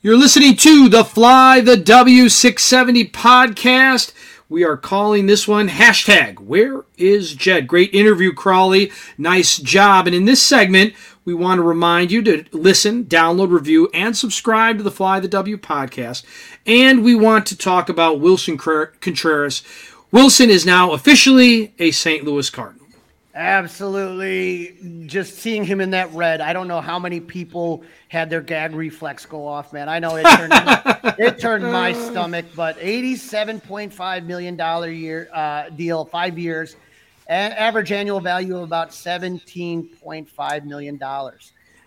You're listening to the Fly the W670 podcast. We are calling this one hashtag Where is Jed? Great interview, Crawly. Nice job. And in this segment, we want to remind you to listen, download, review, and subscribe to the Fly the W podcast. And we want to talk about Willson Contreras. Willson is now officially a St. Louis Cardinal. Absolutely. Just seeing him in that red, I don't know how many people had their gag reflex go off, man. I know it turned it turned my stomach, but $87.5 million year uh, deal, five years, and average annual value of about $17.5 million.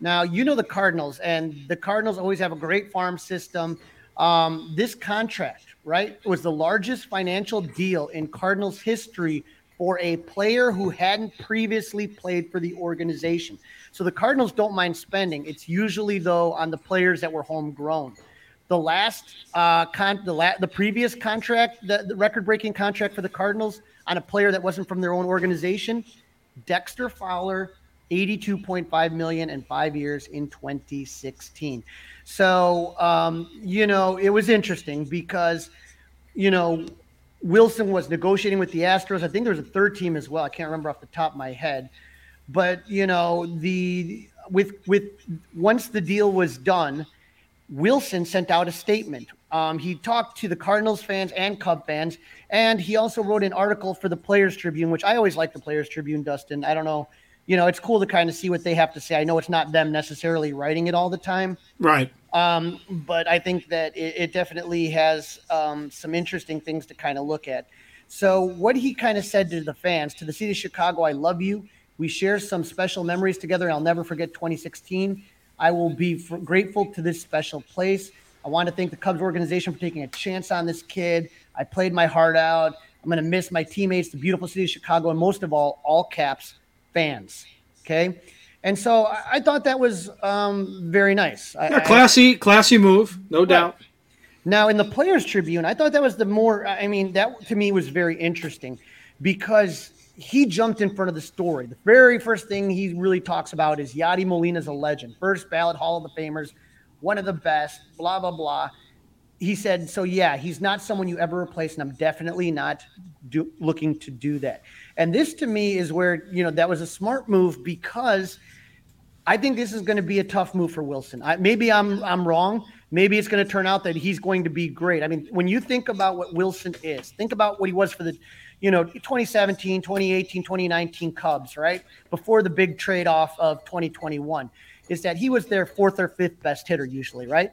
Now, you know the Cardinals, and the Cardinals always have a great farm system. Um, this contract, right, was the largest financial deal in Cardinals history for a player who hadn't previously played for the organization. So the Cardinals don't mind spending. It's usually though on the players that were homegrown. The last uh, con- the la- the previous contract, the, the record-breaking contract for the Cardinals on a player that wasn't from their own organization, Dexter Fowler, 82.5 million in five years in 2016. So um, you know it was interesting because you know Willson was negotiating with the Astros. I think there was a third team as well. I can't remember off the top of my head. But you know, the with with once the deal was done, Willson sent out a statement. Um, he talked to the Cardinals fans and Cub fans, and he also wrote an article for the Players Tribune, which I always like the Players Tribune. Dustin, I don't know, you know, it's cool to kind of see what they have to say. I know it's not them necessarily writing it all the time, right? Um, but I think that it, it definitely has um, some interesting things to kind of look at. So, what he kind of said to the fans, to the city of Chicago, I love you. We share some special memories together. I'll never forget 2016. I will be grateful to this special place. I want to thank the Cubs organization for taking a chance on this kid. I played my heart out. I'm going to miss my teammates, the beautiful city of Chicago, and most of all, all caps fans. Okay. And so I, thought that was um, very nice. Yeah, classy, I, classy move, no right. doubt. Now, in the Players Tribune, I thought that was the more, I mean, that to me was very interesting because he jumped in front of the story. The very first thing he really talks about is Yadi Molina's a legend, first ballot Hall of the Famers, one of the best, blah, blah, blah. He said, so yeah, he's not someone you ever replace, and I'm definitely not do, looking to do that. And this to me is where, you know, that was a smart move because I think this is going to be a tough move for Willson. I, maybe I'm I'm wrong. Maybe it's going to turn out that he's going to be great. I mean, when you think about what Willson is, think about what he was for the you know, 2017, 2018, 2019 Cubs, right? Before the big trade off of 2021, is that he was their fourth or fifth best hitter usually, right?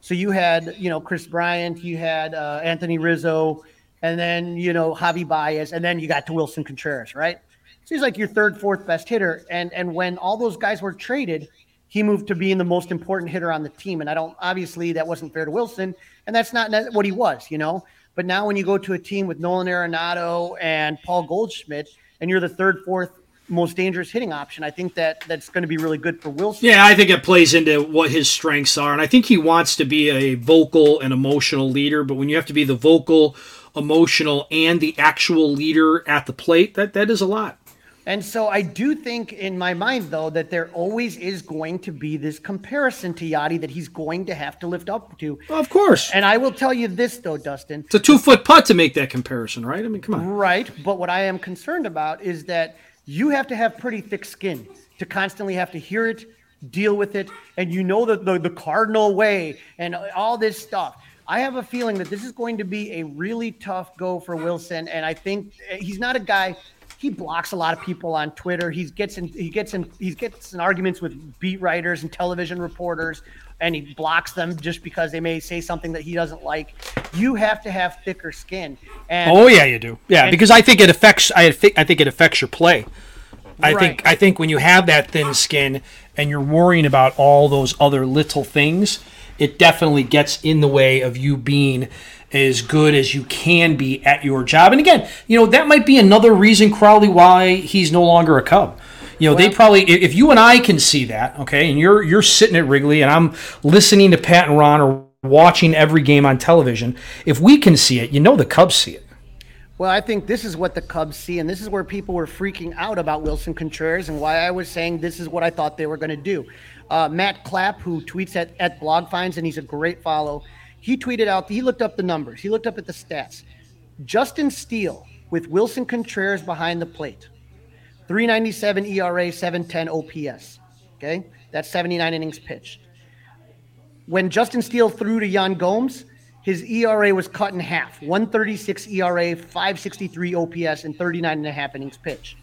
So you had, you know, Kris Bryant, you had uh, Anthony Rizzo, and then, you know, Javi Baez, and then you got to Willson Contreras, right? So he's like your third, fourth best hitter. And and when all those guys were traded, he moved to being the most important hitter on the team. And I don't obviously that wasn't fair to Willson, and that's not what he was, you know. But now when you go to a team with Nolan Arenado and Paul Goldschmidt, and you're the third, fourth most dangerous hitting option, I think that that's going to be really good for Willson. Yeah, I think it plays into what his strengths are, and I think he wants to be a vocal and emotional leader. But when you have to be the vocal, emotional, and the actual leader at the plate, that that is a lot. And so I do think in my mind, though, that there always is going to be this comparison to Yadi that he's going to have to lift up to. Of course. And I will tell you this, though, Dustin. It's a two foot putt to make that comparison, right? I mean, come on. Right. But what I am concerned about is that you have to have pretty thick skin to constantly have to hear it, deal with it, and you know the, the, the cardinal way and all this stuff. I have a feeling that this is going to be a really tough go for Willson. And I think eh, he's not a guy he blocks a lot of people on Twitter. He gets in he gets in he gets in arguments with beat writers and television reporters, and he blocks them just because they may say something that he doesn't like. You have to have thicker skin. And, oh yeah, you do. Yeah, and, because I think it affects I think I think it affects your play. I right. think I think when you have that thin skin and you're worrying about all those other little things, it definitely gets in the way of you being as good as you can be at your job. And again, you know, that might be another reason, Crowley why he's no longer a Cub. You know, well, they probably if you and I can see that, okay, and you're you're sitting at Wrigley and I'm listening to Pat and Ron or watching every game on television, if we can see it, you know the Cubs see it. Well, I think this is what the Cubs see, and this is where people were freaking out about Willson Contreras and why I was saying this is what I thought they were going to do. Uh, Matt Clapp, who tweets at, at Blog Finds, and he's a great follow, he tweeted out, he looked up the numbers, he looked up at the stats. Justin Steele with Willson Contreras behind the plate, 397 ERA, 710 OPS. Okay, that's 79 innings pitched. When Justin Steele threw to Yan Gomes, his ERA was cut in half 136 ERA, 563 OPS, and 39 and a half innings pitched.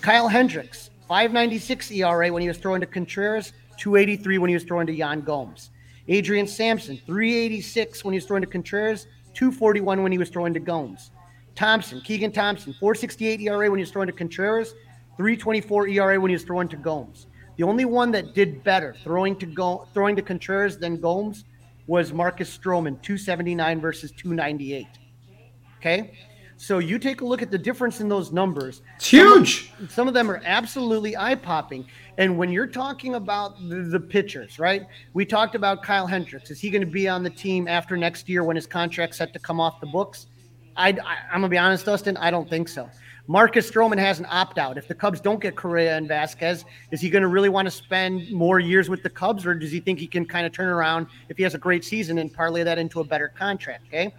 Kyle Hendricks, 596 ERA when he was throwing to Contreras, 283 when he was throwing to Yan Gomes. Adrian Sampson, 386 when he was throwing to Contreras, 241 when he was throwing to Gomes. Thompson, Keegan Thompson, 468 ERA when he was throwing to Contreras, 324 ERA when he was throwing to Gomes. The only one that did better throwing to go throwing to Contreras than Gomes was Marcus Stroman, 279 versus 298. Okay. So you take a look at the difference in those numbers. It's huge. Some of, some of them are absolutely eye popping. And when you're talking about the, the, pitchers, right? We talked about Kyle Hendricks. Is he going to be on the team after next year when his contract's set to come off the books? I, I'm going to be honest, Dustin. I don't think so. Marcus Stroman has an opt out. If the Cubs don't get Correa and Vasquez, is he going to really want to spend more years with the Cubs, or does he think he can kind of turn around if he has a great season and parlay that into a better contract? Okay.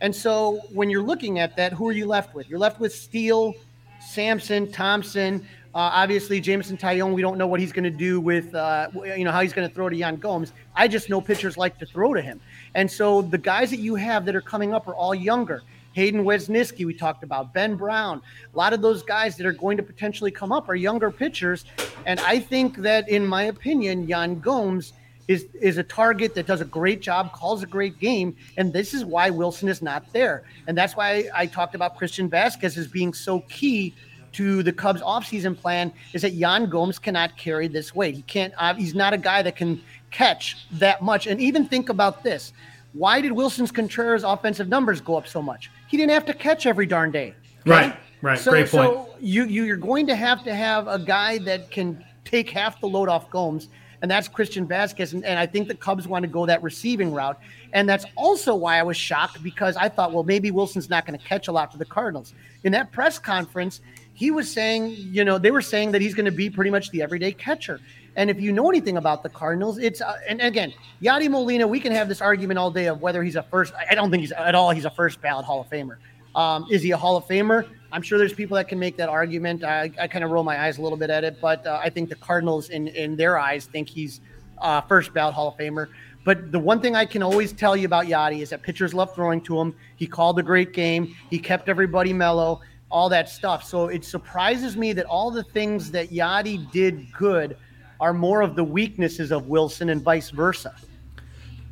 And so when you're looking at that, who are you left with? You're left with Steele, Sampson, Thompson. Uh, obviously, Jameson Taillon, we don't know what he's going to do with, uh, you know, how he's going to throw to Yan Gomes. I just know pitchers like to throw to him. And so the guys that you have that are coming up are all younger. Hayden Wesneski, we talked about, Ben Brown. A lot of those guys that are going to potentially come up are younger pitchers. And I think that, in my opinion, Yan Gomes is, is a target that does a great job, calls a great game. And this is why Willson is not there. And that's why I talked about Christian Vasquez as being so key to the Cubs offseason plan is that Yan Gomes cannot carry this weight. He can't, uh, he's not a guy that can catch that much. And even think about this. Why did Willson's Contreras offensive numbers go up so much? He didn't have to catch every darn day. Right. Right. So, Great point. So you, you you're going to have to have a guy that can take half the load off Gomes, and that's Christian Vasquez. And, and I think the Cubs want to go that receiving route. And that's also why I was shocked because I thought, well, maybe Willson's not going to catch a lot for the Cardinals. In that press conference, he was saying, you know, they were saying that he's going to be pretty much the everyday catcher. And if you know anything about the Cardinals, it's uh, and again, Yadi Molina. We can have this argument all day of whether he's a first. I don't think he's at all. He's a first ballot Hall of Famer. Um, is he a Hall of Famer? I'm sure there's people that can make that argument. I, I kind of roll my eyes a little bit at it, but uh, I think the Cardinals, in in their eyes, think he's uh, first ballot Hall of Famer. But the one thing I can always tell you about Yadi is that pitchers love throwing to him. He called a great game. He kept everybody mellow. All that stuff. So it surprises me that all the things that Yadi did good are more of the weaknesses of Willson and vice versa.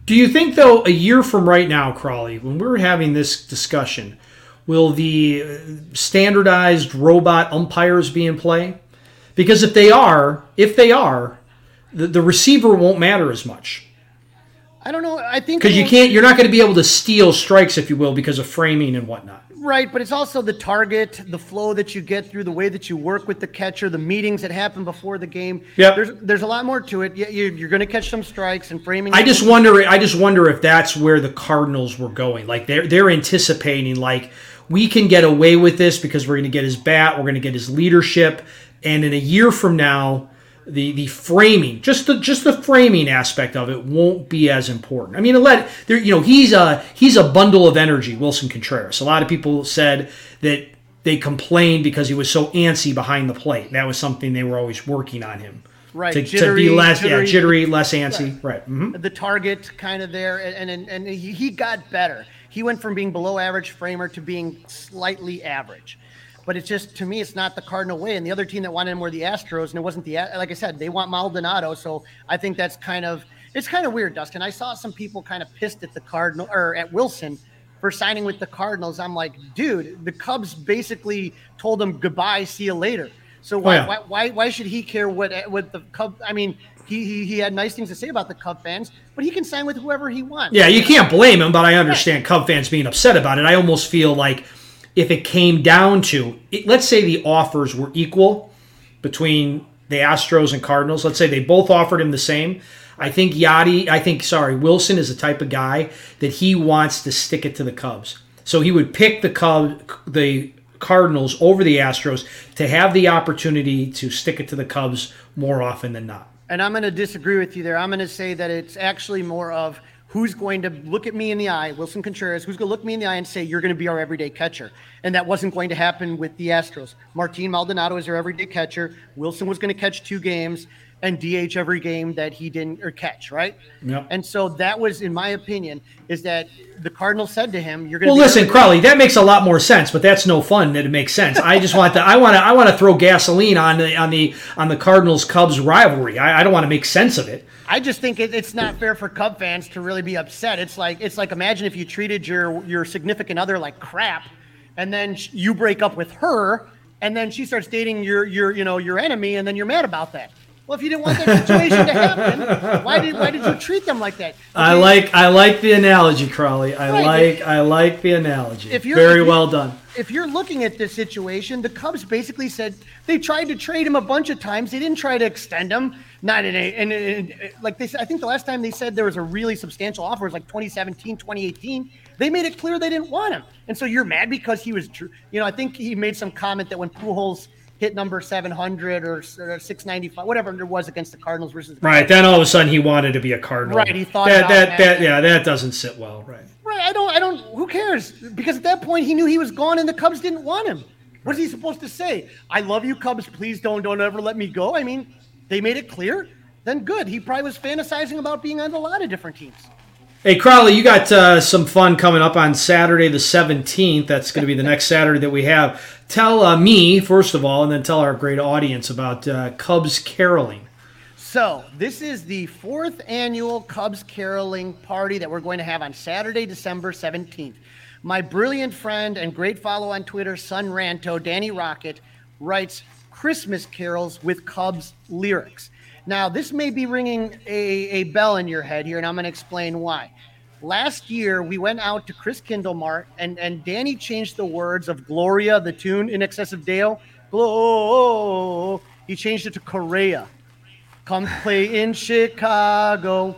Do you think, though, a year from right now, Crawly, when we're having this discussion, will the standardized robot umpires be in play? Because if they are, if they are, the, the receiver won't matter as much. I don't know. I think because you can't, you're not going to be able to steal strikes, if you will, because of framing and whatnot. Right, but it's also the target, the flow that you get through, the way that you work with the catcher, the meetings that happen before the game. Yeah, there's there's a lot more to it. You're, you're going to catch some strikes and framing. I just wonder. I just wonder if that's where the Cardinals were going. Like they're they're anticipating like we can get away with this because we're going to get his bat, we're going to get his leadership, and in a year from now the the framing, just the just the framing aspect of it won't be as important. I mean, let there, you know, he's a he's a bundle of energy, Willson Contreras. A lot of people said that they complained because he was so antsy behind the plate. That was something they were always working on him. Right, to, jittery, to be less jittery, yeah, jittery, less antsy. Right, right. Mm-hmm. the target kind of there, and and and he got better. He went from being below average framer to being slightly average. But it's just to me, it's not the Cardinal way. And the other team that wanted him were the Astros, and it wasn't the like I said, they want Maldonado. So I think that's kind of it's kind of weird, Dustin. I saw some people kind of pissed at the Cardinal or at Willson for signing with the Cardinals. I'm like, dude, the Cubs basically told him goodbye, see you later. So oh, why, oh, yeah. why, why, why should he care what what the Cub? I mean, he, he he had nice things to say about the Cub fans, but he can sign with whoever he wants. Yeah, you can't blame him, but I understand Cub fans being upset about it. I almost feel like if it came down to, let's say the offers were equal between the Astros and Cardinals, let's say they both offered him the same. I think Yadi, I think, sorry, Willson is the type of guy that he wants to stick it to the Cubs. So he would pick the Cubs, the Cardinals over the Astros to have the opportunity to stick it to the Cubs more often than not. And I'm going to disagree with you there. I'm going to say that it's actually more of who's going to look at me in the eye, Willson Contreras, who's going to look me in the eye and say, You're going to be our everyday catcher. And that wasn't going to happen with the Astros. Martin Maldonado is their everyday catcher. Willson was going to catch two games and DH every game that he didn't or catch, right? Yep. And so that was, in my opinion, is that the Cardinals said to him, "You're going." Well, listen, Crawly, that makes a lot more sense, but that's no fun. That it makes sense. I just want to, I want to, I want to throw gasoline on the on the on the Cardinals Cubs rivalry. I, I don't want to make sense of it. I just think it, it's not fair for Cub fans to really be upset. It's like it's like imagine if you treated your your significant other like crap, and then you break up with her, and then she starts dating your your you know your enemy, and then you're mad about that. Well, if you didn't want that situation to happen, why did why did you treat them like that? Okay. I like I like the analogy, Crawly. I right. like I like the analogy. If you're, Very if well done. If you're looking at this situation, the Cubs basically said they tried to trade him a bunch of times. They didn't try to extend him. Not in a and, like they said. I think the last time they said there was a really substantial offer was like 2017, 2018. They made it clear they didn't want him, and so you're mad because he was. You know, I think he made some comment that when Pujols hit number 700 or, 695, whatever it was against the Cardinals versus. The right. Then all of a sudden he wanted to be a Cardinal. Right. He thought that, that, that, yeah, that doesn't sit well. Right. Right. I don't, I don't, who cares? Because at that point he knew he was gone and the Cubs didn't want him. What is he supposed to say? I love you, Cubs. Please don't, don't ever let me go. I mean, they made it clear. Then good. He probably was fantasizing about being on a lot of different teams. Hey, Crawly, you got uh, some fun coming up on Saturday the 17th. That's going to be the next Saturday that we have. Tell uh, me, first of all, and then tell our great audience about uh, Cubs caroling. So, this is the fourth annual Cubs caroling party that we're going to have on Saturday, December 17th. My brilliant friend and great follow on Twitter, Son Ranto, Danny Rocket, writes Christmas carols with Cubs lyrics. Now, this may be ringing a, a bell in your head here, and I'm going to explain why. Last year, we went out to Chris Kindlemart, and, and Danny changed the words of Gloria, the tune in excelsis Deo. Glow. He changed it to Correa. Come play in Chicago.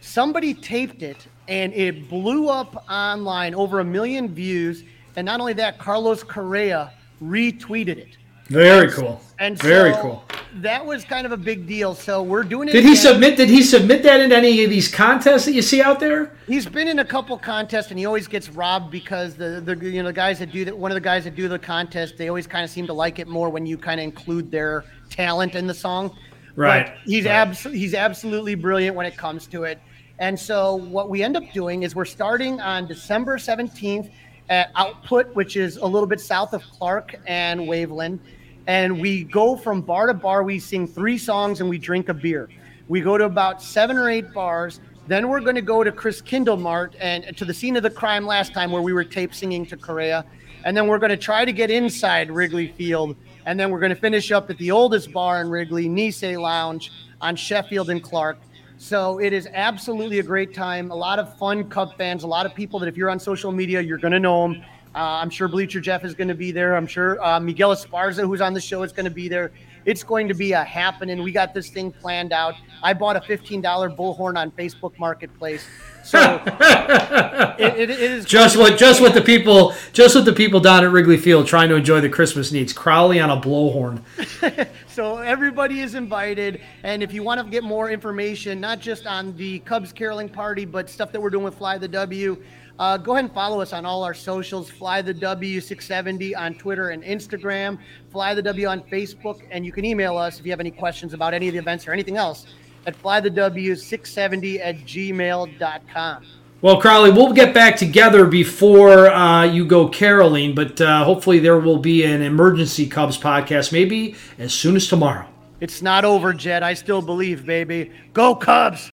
Somebody taped it, and it blew up online, over a million views. And not only that, Carlos Correa retweeted it. Very cool. And very so cool. That was kind of a big deal. So we're doing it. Did again. he submit? Did he submit that in any of these contests that you see out there? He's been in a couple contests, and he always gets robbed because the the you know the guys that do that. One of the guys that do the contest, they always kind of seem to like it more when you kind of include their talent in the song. Right. But he's right. abs- he's absolutely brilliant when it comes to it. And so what we end up doing is we're starting on December 17th at Output, which is a little bit south of Clark and Waveland and we go from bar to bar. We sing three songs and we drink a beer. We go to about seven or eight bars. Then we're going to go to Chris Kindlemart and to the scene of the crime last time where we were tape singing to Correa. And then we're going to try to get inside Wrigley Field. And then we're going to finish up at the oldest bar in Wrigley, Nisei Lounge on Sheffield and Clark. So it is absolutely a great time. A lot of fun Cub fans, a lot of people that if you're on social media, you're going to know them. Uh, I'm sure Bleacher Jeff is going to be there. I'm sure uh, Miguel Esparza, who's on the show, is going to be there. It's going to be a happening. We got this thing planned out. I bought a $15 bullhorn on Facebook Marketplace. So it, it, it is just what just what the people just what the people down at Wrigley Field trying to enjoy the Christmas needs. Crowley on a blowhorn. so everybody is invited, and if you want to get more information, not just on the Cubs caroling party, but stuff that we're doing with Fly the W. Uh, go ahead and follow us on all our socials. Fly the W670 on Twitter and Instagram. Fly the W on Facebook, and you can email us if you have any questions about any of the events or anything else at flythew670 at gmail.com. Well, Crowley, we'll get back together before uh, you go caroling, but uh, hopefully there will be an emergency Cubs podcast, maybe as soon as tomorrow. It's not over, Jed. I still believe, baby. Go Cubs!